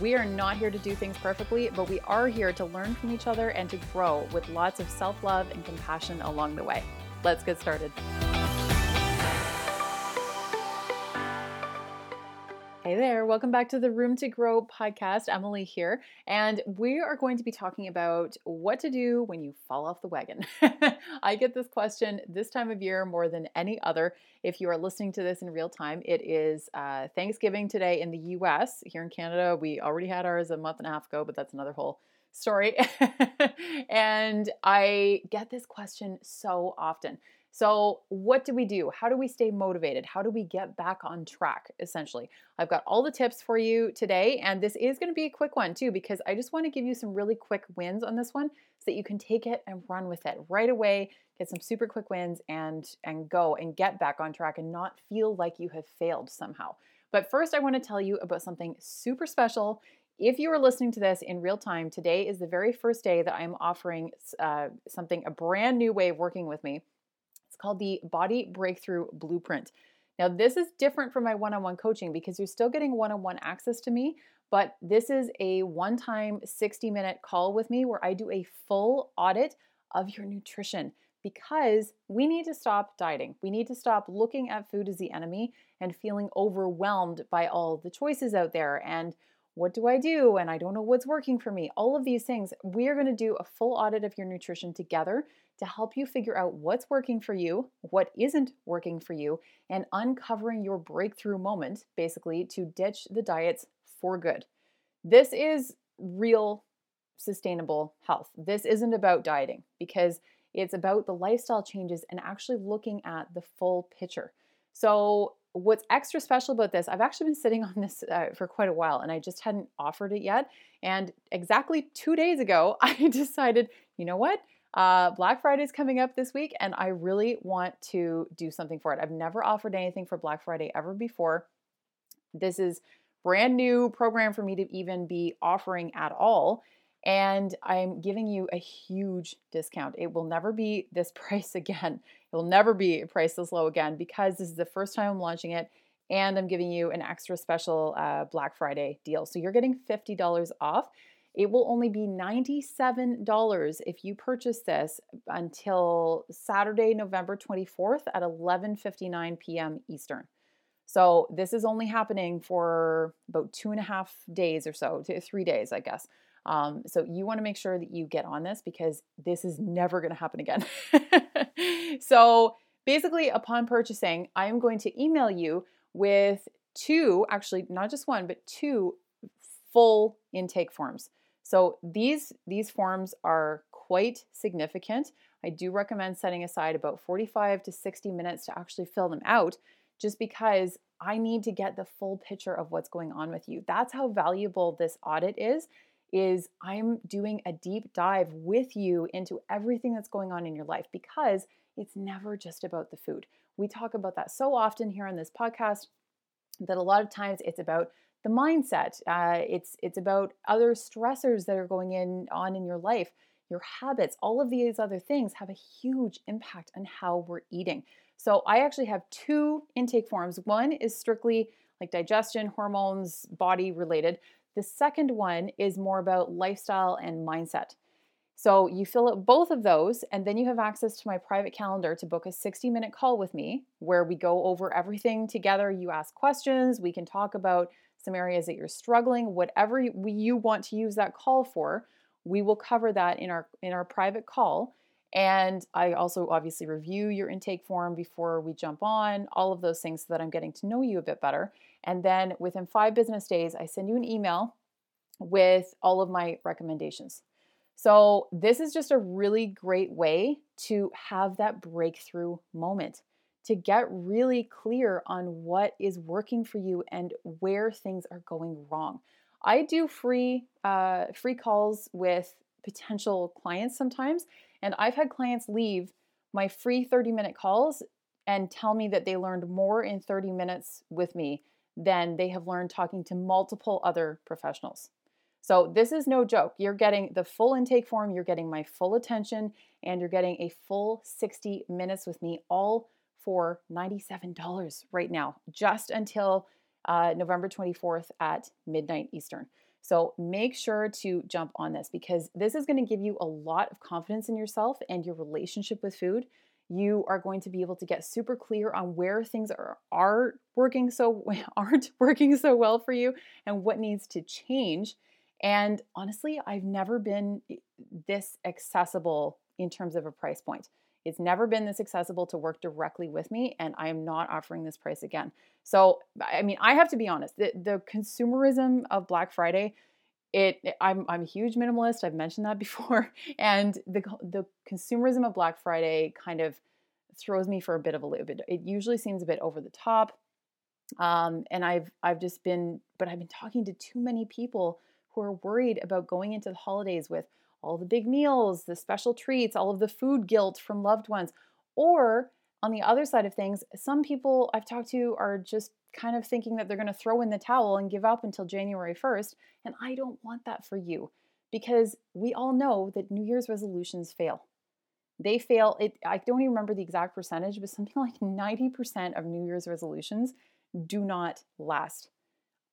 We are not here to do things perfectly, but we are here to learn from each other and to grow with lots of self love and compassion along the way. Let's get started. Hey there, welcome back to the Room to Grow podcast. Emily here, and we are going to be talking about what to do when you fall off the wagon. I get this question this time of year more than any other. If you are listening to this in real time, it is uh, Thanksgiving today in the US. Here in Canada, we already had ours a month and a half ago, but that's another whole story. and I get this question so often. So, what do we do? How do we stay motivated? How do we get back on track, essentially? I've got all the tips for you today, and this is going to be a quick one too, because I just want to give you some really quick wins on this one so that you can take it and run with it right away, get some super quick wins and and go and get back on track and not feel like you have failed somehow. But first, I want to tell you about something super special. If you are listening to this in real time, today is the very first day that I'm offering uh, something, a brand new way of working with me called the Body Breakthrough Blueprint. Now, this is different from my one on one coaching because you're still getting one on one access to me, but this is a one time 60 minute call with me where I do a full audit of your nutrition because we need to stop dieting. We need to stop looking at food as the enemy and feeling overwhelmed by all the choices out there and what do I do? And I don't know what's working for me. All of these things. We're going to do a full audit of your nutrition together to help you figure out what's working for you, what isn't working for you, and uncovering your breakthrough moment, basically, to ditch the diets for good. This is real sustainable health. This isn't about dieting because it's about the lifestyle changes and actually looking at the full picture. So, what's extra special about this, I've actually been sitting on this uh, for quite a while and I just hadn't offered it yet. And exactly two days ago, I decided, you know what? Uh, Black Friday is coming up this week, and I really want to do something for it. I've never offered anything for Black Friday ever before. This is brand new program for me to even be offering at all. And I'm giving you a huge discount. It will never be this price again. It will never be priced this low again because this is the first time I'm launching it. And I'm giving you an extra special uh, Black Friday deal. So you're getting $50 off. It will only be $97 if you purchase this until Saturday, November 24th at 11:59 p.m. Eastern. So this is only happening for about two and a half days or so, three days, I guess. Um, so you want to make sure that you get on this because this is never going to happen again. so basically, upon purchasing, I am going to email you with two, actually not just one, but two full intake forms. So these these forms are quite significant. I do recommend setting aside about 45 to 60 minutes to actually fill them out just because I need to get the full picture of what's going on with you. That's how valuable this audit is is I'm doing a deep dive with you into everything that's going on in your life because it's never just about the food. We talk about that so often here on this podcast that a lot of times it's about the mindset. Uh, it's it's about other stressors that are going in on in your life, your habits. All of these other things have a huge impact on how we're eating. So I actually have two intake forms. One is strictly like digestion, hormones, body related. The second one is more about lifestyle and mindset. So you fill out both of those, and then you have access to my private calendar to book a 60 minute call with me where we go over everything together. You ask questions, we can talk about some areas that you're struggling, whatever you want to use that call for, we will cover that in our in our private call. And I also obviously review your intake form before we jump on, all of those things so that I'm getting to know you a bit better. And then within five business days, I send you an email with all of my recommendations. So, this is just a really great way to have that breakthrough moment to get really clear on what is working for you and where things are going wrong. I do free uh, free calls with potential clients sometimes. And I've had clients leave my free 30 minute calls and tell me that they learned more in 30 minutes with me than they have learned talking to multiple other professionals. So, this is no joke. You're getting the full intake form, you're getting my full attention, and you're getting a full 60 minutes with me, all for $97 right now, just until uh, November 24th at midnight Eastern. So make sure to jump on this because this is going to give you a lot of confidence in yourself and your relationship with food. You are going to be able to get super clear on where things are, are working so aren't working so well for you and what needs to change. And honestly, I've never been eh, this accessible in terms of a price point. It's never been this accessible to work directly with me, and I am not offering this price again. So, I mean, I have to be honest. The, the consumerism of Black Friday, it I'm I'm a huge minimalist. I've mentioned that before, and the the consumerism of Black Friday kind of throws me for a bit of a loop. It, it usually seems a bit over the top, um, and I've I've just been, but I've been talking to too many people who are worried about going into the holidays with all the big meals, the special treats, all of the food guilt from loved ones. Or on the other side of things, some people I've talked to are just kind of thinking that they're going to throw in the towel and give up until January 1st. And I don't want that for you because we all know that New Year's resolutions fail. They fail. It, I don't even remember the exact percentage, but something like 90% of New Year's resolutions do not last.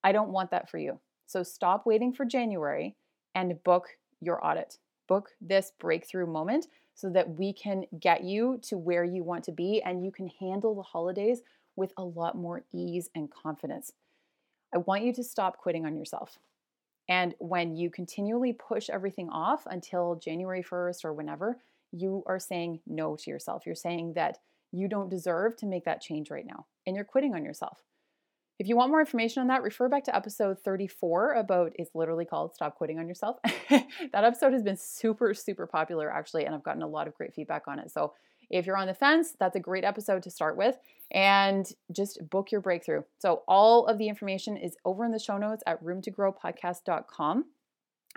I don't want that for you. So stop waiting for January and book your audit. Book this breakthrough moment so that we can get you to where you want to be and you can handle the holidays with a lot more ease and confidence. I want you to stop quitting on yourself. And when you continually push everything off until January 1st or whenever, you are saying no to yourself. You're saying that you don't deserve to make that change right now, and you're quitting on yourself. If you want more information on that, refer back to episode 34 about it's literally called Stop Quitting on Yourself. that episode has been super, super popular actually, and I've gotten a lot of great feedback on it. So if you're on the fence, that's a great episode to start with and just book your breakthrough. So all of the information is over in the show notes at roomtogrowpodcast.com.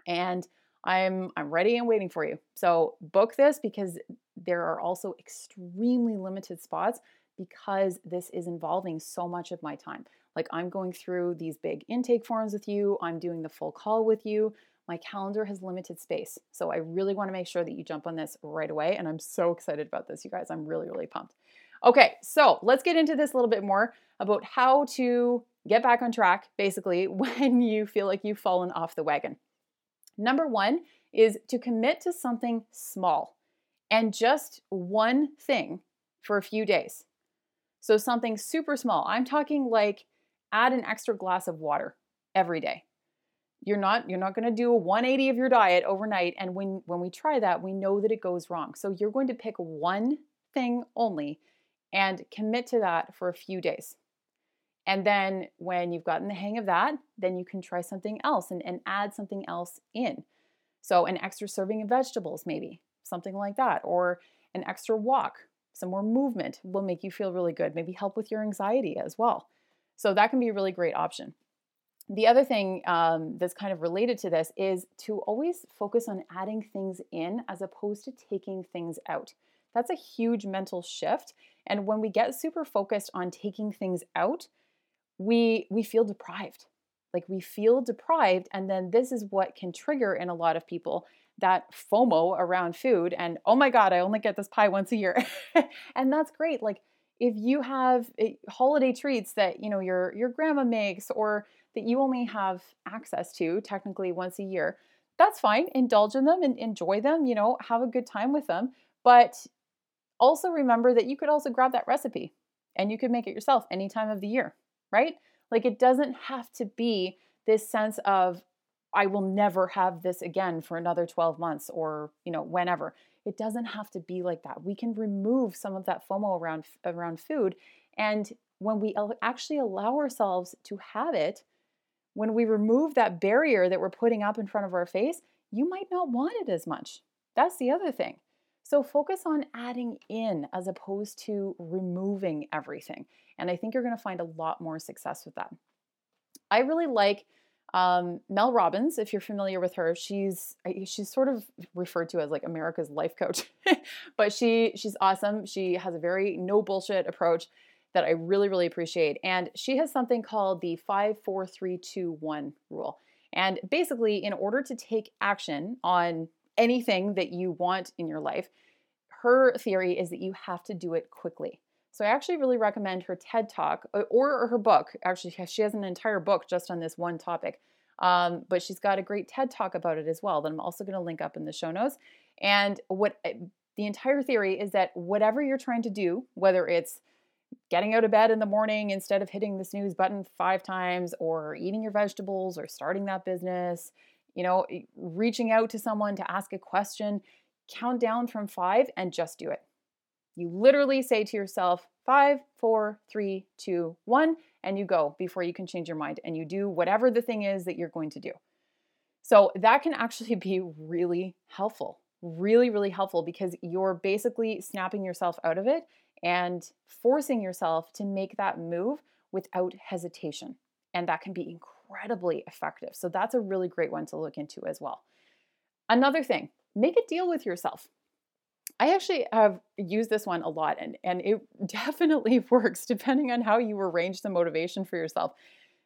And I'm I'm ready and waiting for you. So book this because there are also extremely limited spots because this is involving so much of my time. Like I'm going through these big intake forms with you, I'm doing the full call with you. My calendar has limited space. So I really want to make sure that you jump on this right away. And I'm so excited about this, you guys. I'm really, really pumped. Okay, so let's get into this a little bit more about how to get back on track, basically, when you feel like you've fallen off the wagon. Number one is to commit to something small and just one thing for a few days. So, something super small. I'm talking like add an extra glass of water every day. You're not you're not going to do a 180 of your diet overnight and when when we try that, we know that it goes wrong. So you're going to pick one thing only and commit to that for a few days. And then when you've gotten the hang of that, then you can try something else and, and add something else in. So, an extra serving of vegetables, maybe something like that, or an extra walk, some more movement will make you feel really good, maybe help with your anxiety as well. So that can be a really great option. The other thing um, that's kind of related to this is to always focus on adding things in as opposed to taking things out. That's a huge mental shift. And when we get super focused on taking things out, we we feel deprived. Like we feel deprived, and then this is what can trigger in a lot of people that FOMO around food. And oh my God, I only get this pie once a year. and that's great. Like if you have eh, holiday treats that you know your your grandma makes or that you only have access to technically once a year that's fine indulge in them and enjoy them you know have a good time with them but also remember that you could also grab that recipe and you could make it yourself any time of the year right? Like it doesn't have to be this sense of i will never have this again for another 12 months or you know whenever it doesn't have to be like that. We can remove some of that FOMO around around food and when we actually allow ourselves to have it, when we remove that barrier that we're putting up in front of our face, you might not want it as much. That's the other thing. So focus on adding in as opposed to removing everything. And I think you're going to find a lot more success with that. I really like Um, Mel Robbins, if you're familiar with her, she's she's sort of referred to as like America's life coach, but she she's awesome. She has a very no bullshit approach that I really really appreciate, and she has something called the five four three two one rule. And basically, in order to take action on anything that you want in your life, her theory is that you have to do it quickly. So I actually really recommend her TED Talk uh, or, her book. Actually, she has an entire book just on this one topic. Um, but she's got a great TED Talk about it as well that I'm also going to link up in the show notes. And what eh, the entire theory is that whatever you're trying to do, whether it's getting out of bed in the morning instead of hitting the snooze button five times, or eating your vegetables, or starting that business, you know, reaching out to someone to ask a question, count down from five and just do it. You literally say to yourself, five, four, three, two, one, and you go before you can change your mind and you do whatever the thing is that you're going to do. So that can actually be really helpful, really, really helpful because you're basically snapping yourself out of it and forcing yourself to make that move without hesitation. And that can be incredibly effective. So that's a really great one to look into as well. Another thing, make a deal with yourself. I actually have used this one a lot and, and it definitely works depending on how you arrange the motivation for yourself.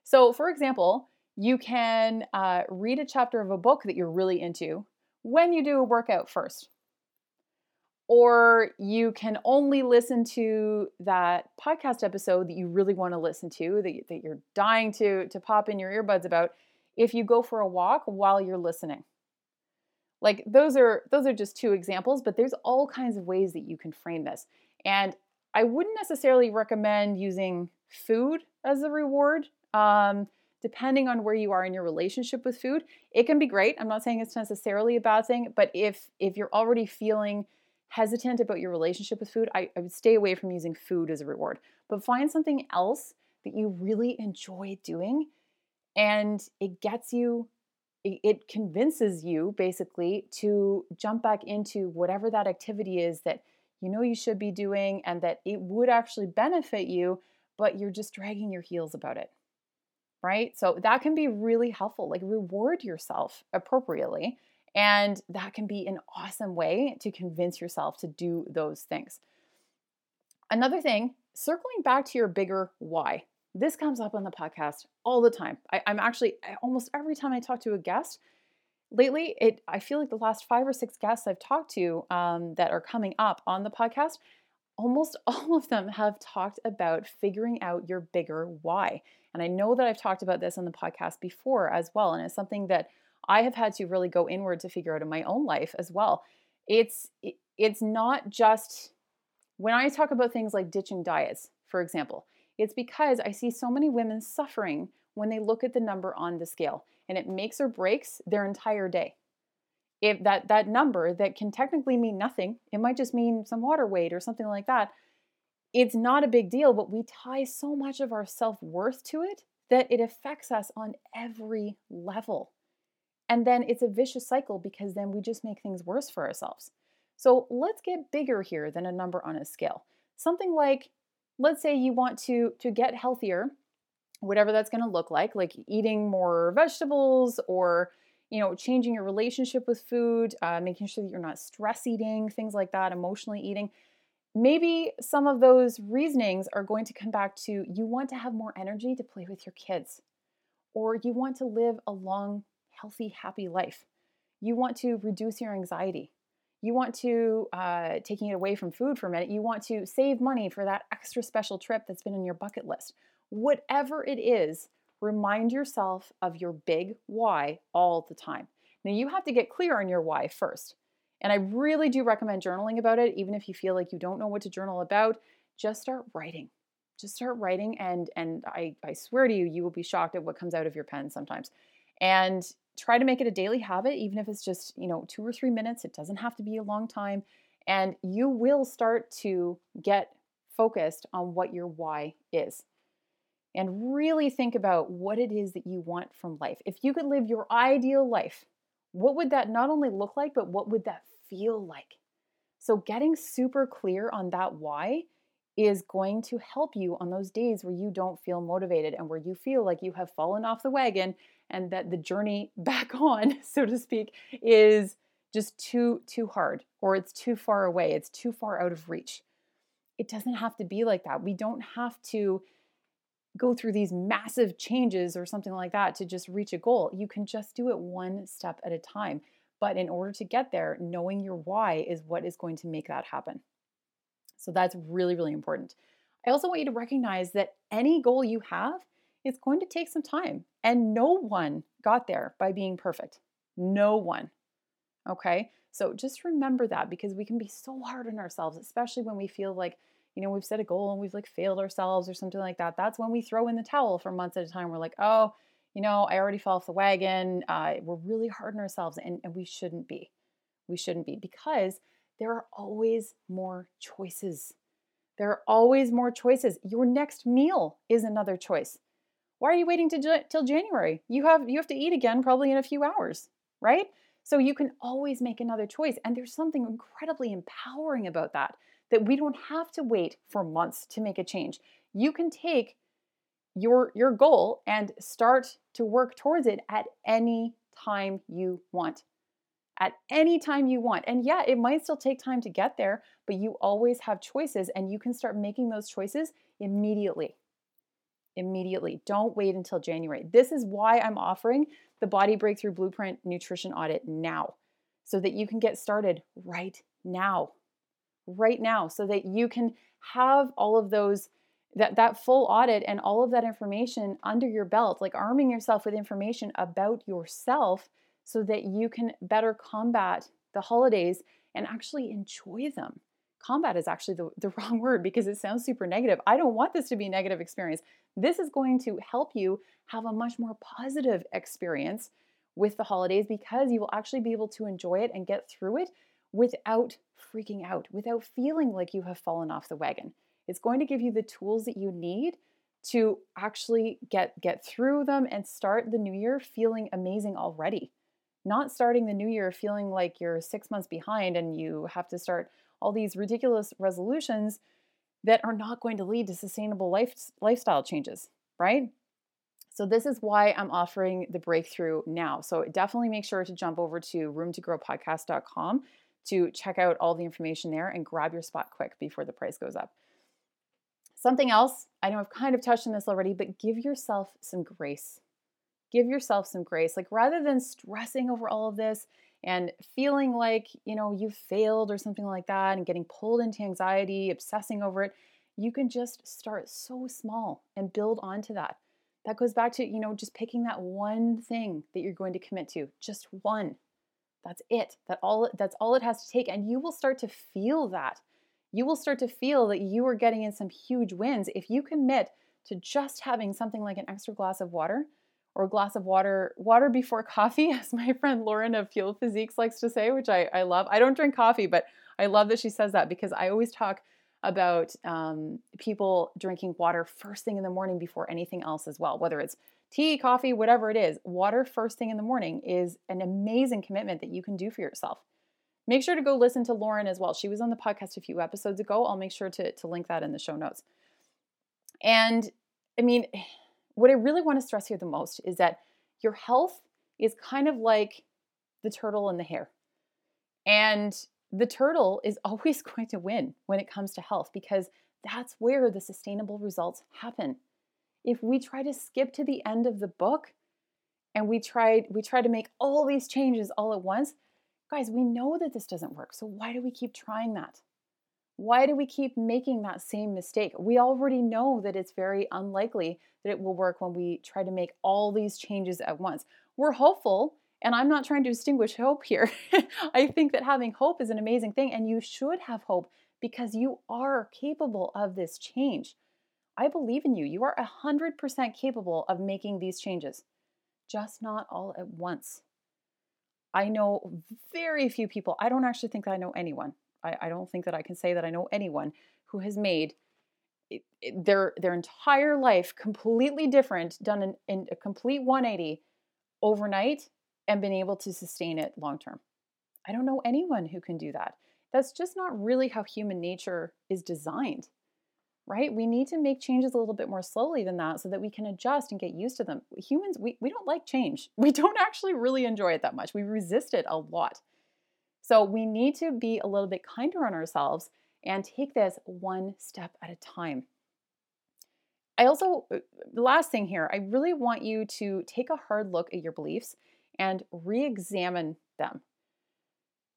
So, for example, you can uh, read a chapter of a book that you're really into when you do a workout first. Or you can only listen to that podcast episode that you really want to listen to, that, that you're dying to, to pop in your earbuds about, if you go for a walk while you're listening. Like those are those are just two examples, but there's all kinds of ways that you can frame this. And I wouldn't necessarily recommend using food as a reward. Um, depending on where you are in your relationship with food, it can be great. I'm not saying it's necessarily a bad thing, but if if you're already feeling hesitant about your relationship with food, I, I would stay away from using food as a reward. But find something else that you really enjoy doing and it gets you it convinces you basically to jump back into whatever that activity is that you know you should be doing and that it would actually benefit you, but you're just dragging your heels about it. Right? So that can be really helpful. Like reward yourself appropriately. And that can be an awesome way to convince yourself to do those things. Another thing, circling back to your bigger why. This comes up on the podcast all the time. I, am actually almost every time I talk to a guest lately. It I feel like the last five or six guests I've talked to um, that are coming up on the podcast, almost all of them have talked about figuring out your bigger why. And I know that I've talked about this on the podcast before as well, and it's something that I have had to really go inward to figure out in my own life as well. It's it's not just when I talk about things like ditching diets, for example. It's because I see so many women suffering when they look at the number on the scale and it makes or breaks their entire day. If that that number that can technically mean nothing, it might just mean some water weight or something like that. It's not a big deal, but we tie so much of our self-worth to it that it affects us on every level. And then it's a vicious cycle because then we just make things worse for ourselves. So let's get bigger here than a number on a scale. Something like let's say you want to to get healthier whatever that's going to look like like eating more vegetables or you know changing your relationship with food uh, making sure that you're not stress eating things like that emotionally eating maybe some of those reasonings are going to come back to you want to have more energy to play with your kids or you want to live a long healthy happy life. You want to reduce your anxiety you want to, uh, taking it away from food for a minute, you want to save money for that extra special trip that's been on your bucket list. Whatever it is, remind yourself of your big why all the time. Now, you have to get clear on your why first. And I really do recommend journaling about it, even if you feel like you don't know what to journal about, just start writing. Just start writing, and and I, I swear to you, you will be shocked at what comes out of your pen sometimes. And try to make it a daily habit, even if it's just, you know, two or three minutes. It doesn't have to be a long time. And you will start to get focused on what your why is. And really think about what it is that you want from life. If you could live your ideal life, what would that not only look like, but what would that feel like? So, getting super clear on that why is going to help you on those days where you don't feel motivated and where you feel like you have fallen off the wagon and that the journey back on, so to speak, is just too too hard or it's too far away, it's too far out of reach. It doesn't have to be like that. We don't have to go through these massive changes or something like that to just reach a goal. You can just do it one step at a time. But in order to get there, knowing your why is what is going to make that happen. So that's really, really important. I also want you to recognize that any goal you have is going to take some time. And no one got there by being perfect. No one. Okay? So just remember that because we can be so hard on ourselves, especially when we feel like you know, we've set a goal and we've like failed ourselves or something like that. That's when we throw in the towel for months at a time. We're like, oh, you know, I already fell off the wagon. Uh, we're really hard on ourselves and, and we shouldn't be. We shouldn't be because there are always more choices. There are always more choices. Your next meal is another choice. Why are you waiting to, till January? You have you have to eat again probably in a few hours, right? So you can always make another choice and there's something incredibly empowering about that that we don't have to wait for months to make a change. You can take your your goal and start to work towards it at any time you want. At any time you want. And yeah, it might still take time to get there, but you always have choices and you can start making those choices immediately. Immediately. Don't wait until January. This is why I'm offering the Body Breakthrough Blueprint Nutrition Audit now so that you can get started right now right now so that you can have all of those that that full audit and all of that information under your belt like arming yourself with information about yourself so that you can better combat the holidays and actually enjoy them combat is actually the, the wrong word because it sounds super negative i don't want this to be a negative experience this is going to help you have a much more positive experience with the holidays because you will actually be able to enjoy it and get through it without freaking out, without feeling like you have fallen off the wagon. It's going to give you the tools that you need to actually get get through them and start the new year feeling amazing already. Not starting the new year feeling like you're 6 months behind and you have to start all these ridiculous resolutions that are not going to lead to sustainable life, lifestyle changes, right? So this is why I'm offering the breakthrough now. So definitely make sure to jump over to roomtogrowpodcast.com to check out all the information there and grab your spot quick before the price goes up. Something else, I know I've kind of touched on this already, but give yourself some grace. Give yourself some grace. Like rather than stressing over all of this and feeling like, you know, you failed or something like that and getting pulled into anxiety, obsessing over it, you can just start so small and build onto that. That goes back to, you know, just picking that one thing that you're going to commit to, just one. That's it. That all that's all it has to take and you will start to feel that. You will start to feel that you are getting in some huge wins if you commit to just having something like an extra glass of water or a glass of water water before coffee as my friend Lauren of Fuel Physiques likes to say, which I, I love. I don't drink coffee, but I love that she says that because I always talk about um, people drinking water first thing in the morning before anything else as well, whether it's tea, coffee, whatever it is, water first thing in the morning is an amazing commitment that you can do for yourself. Make sure to go listen to Lauren as well. She was on the podcast a few episodes ago. I'll make sure to, to link that in the show notes. And I mean, what I really want to stress here the most is that your health is kind of like the turtle and the hare. And the turtle is always going to win when it comes to health because that's where the sustainable results happen if we try to skip to the end of the book and we try we try to make all these changes all at once, guys, we know that this doesn't work. So why do we keep trying that? Why do we keep making that same mistake? We already know that it's very unlikely that it will work when we try to make all these changes at once. We're hopeful, and I'm not trying to distinguish hope here. I think that having hope is an amazing thing, and you should have hope because you are capable of this change. I believe in you. You are 100% capable of making these changes, just not all at once. I know very few people, I don't actually think I know anyone. I, I don't think that I can say that I know anyone who has made their their entire life completely different, done in, in a complete 180 overnight, and been able to sustain it long term. I don't know anyone who can do that. That's just not really how human nature is designed. right? We need to make changes a little bit more slowly than that so that we can adjust and get used to them. Humans, we, we don't like change. We don't actually really enjoy it that much. We resist it a lot. So we need to be a little bit kinder on ourselves and take this one step at a time. I also, uh, the last thing here, I really want you to take a hard look at your beliefs and re examine them.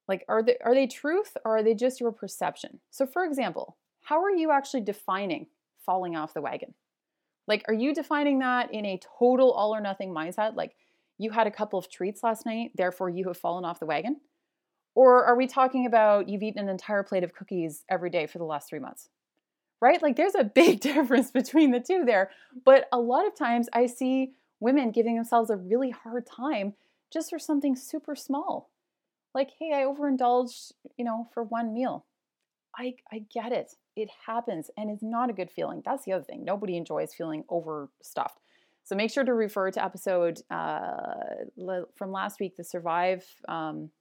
Like, are they, are they truth or are they just your perception? So, for example, how are you actually defining falling off the wagon? Like, are you defining that in a total all or nothing mindset? Like, you had a couple of treats last night, therefore you have fallen off the wagon? Or are we talking about you've eaten an entire plate of cookies every day for the last three months? Right? Like there's a big difference between the two there. But a lot of times I see women giving themselves a really hard time just for something super small. Like, hey, I overindulged, you know, for one meal. I, I get it. It happens and it's not a good feeling. That's the other thing. Nobody enjoys feeling overstuffed. So make sure to refer to episode uh, from last week, the Survive um,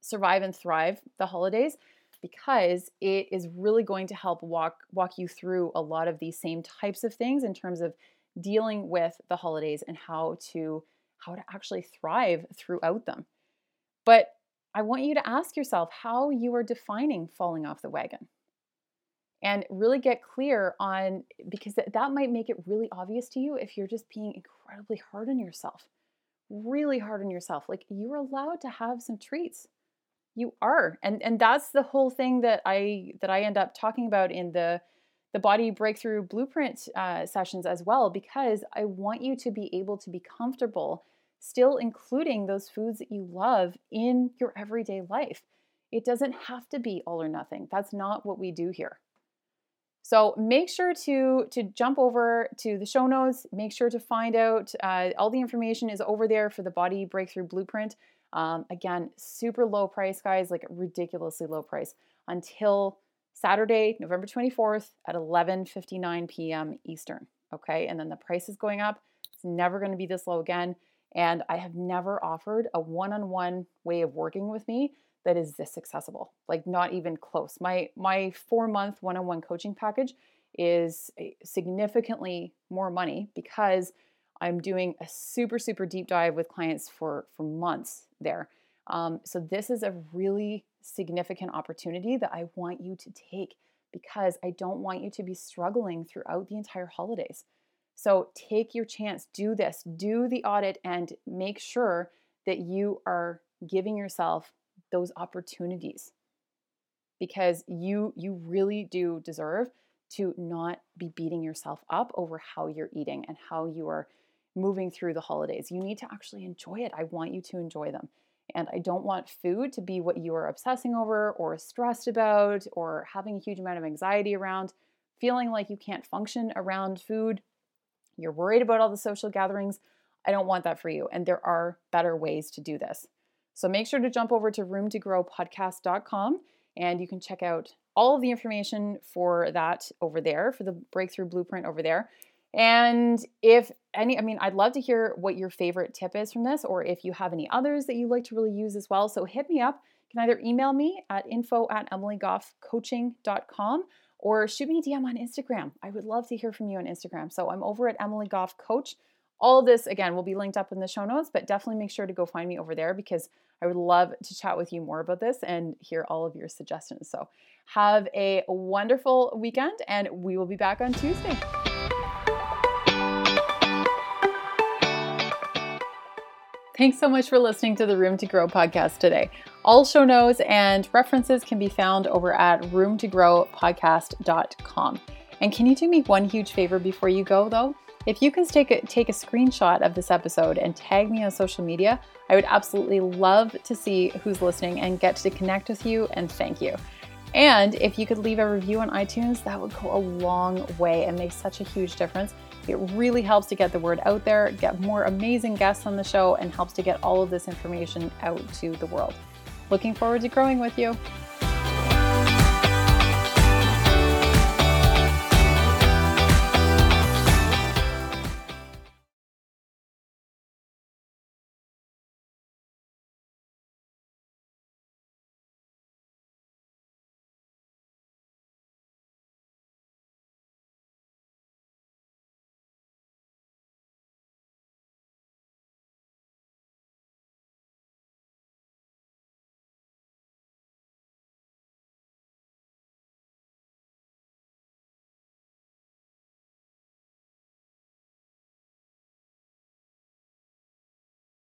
survive and thrive the holidays because it is really going to help walk walk you through a lot of these same types of things in terms of dealing with the holidays and how to how to actually thrive throughout them. But I want you to ask yourself how you are defining falling off the wagon. And really get clear on because that might make it really obvious to you if you're just being incredibly hard on yourself. Really hard on yourself. Like you're allowed to have some treats you are. And and that's the whole thing that i that i end up talking about in the the body breakthrough blueprint uh, sessions as well because i want you to be able to be comfortable still including those foods that you love in your everyday life. It doesn't have to be all or nothing. That's not what we do here. So make sure to to jump over to the show notes. Make sure to find out uh, all the information is over there for the body breakthrough blueprint um, again, super low price, guys, like ridiculously low price until Saturday, November 24th at 11:59 p.m. Eastern. Okay, and then the price is going up. It's never going to be this low again. And I have never offered a one-on-one way of working with me that is this accessible. Like not even close. My my four-month one-on-one coaching package is significantly more money because I'm doing a super, super deep dive with clients for, for months there. Um, so, this is a really significant opportunity that I want you to take because I don't want you to be struggling throughout the entire holidays. So, take your chance, do this, do the audit, and make sure that you are giving yourself those opportunities because you you really do deserve to not be beating yourself up over how you're eating and how you are moving through the holidays. You need to actually enjoy it. I want you to enjoy them. And I don't want food to be what you are obsessing over or stressed about or having a huge amount of anxiety around, feeling like you can't function around food. You're worried about all the social gatherings. I don't want that for you. And there are better ways to do this. So make sure to jump over to roomtogrowpodcast.com and you can check out all of the information for that over there, for the breakthrough blueprint over there. And if any, I mean, I'd love to hear what your favorite tip is from this, or if you have any others that you like to really use as well. So hit me up. You can either email me at info at emilygoffcoaching.com or shoot me a DM on Instagram. I would love to hear from you on Instagram. So I'm over at Emily Goff Coach. All this, again, will be linked up in the show notes, but definitely make sure to go find me over there because I would love to chat with you more about this and hear all of your suggestions. So have a wonderful weekend, and we will be back on Tuesday. Thanks so much for listening to the Room to Grow podcast today. All show notes and references can be found over at roomtogrowpodcast.com. And can you do me one huge favor before you go, though? If you can take a, take a screenshot of this episode and tag me on social media, I would absolutely love to see who's listening and get to connect with you and thank you. And if you could leave a review on iTunes, that would go a long way and make such a huge difference. It really helps to get the word out there, get more amazing guests on the show, and helps to get all of this information out to the world. Looking forward to growing with you.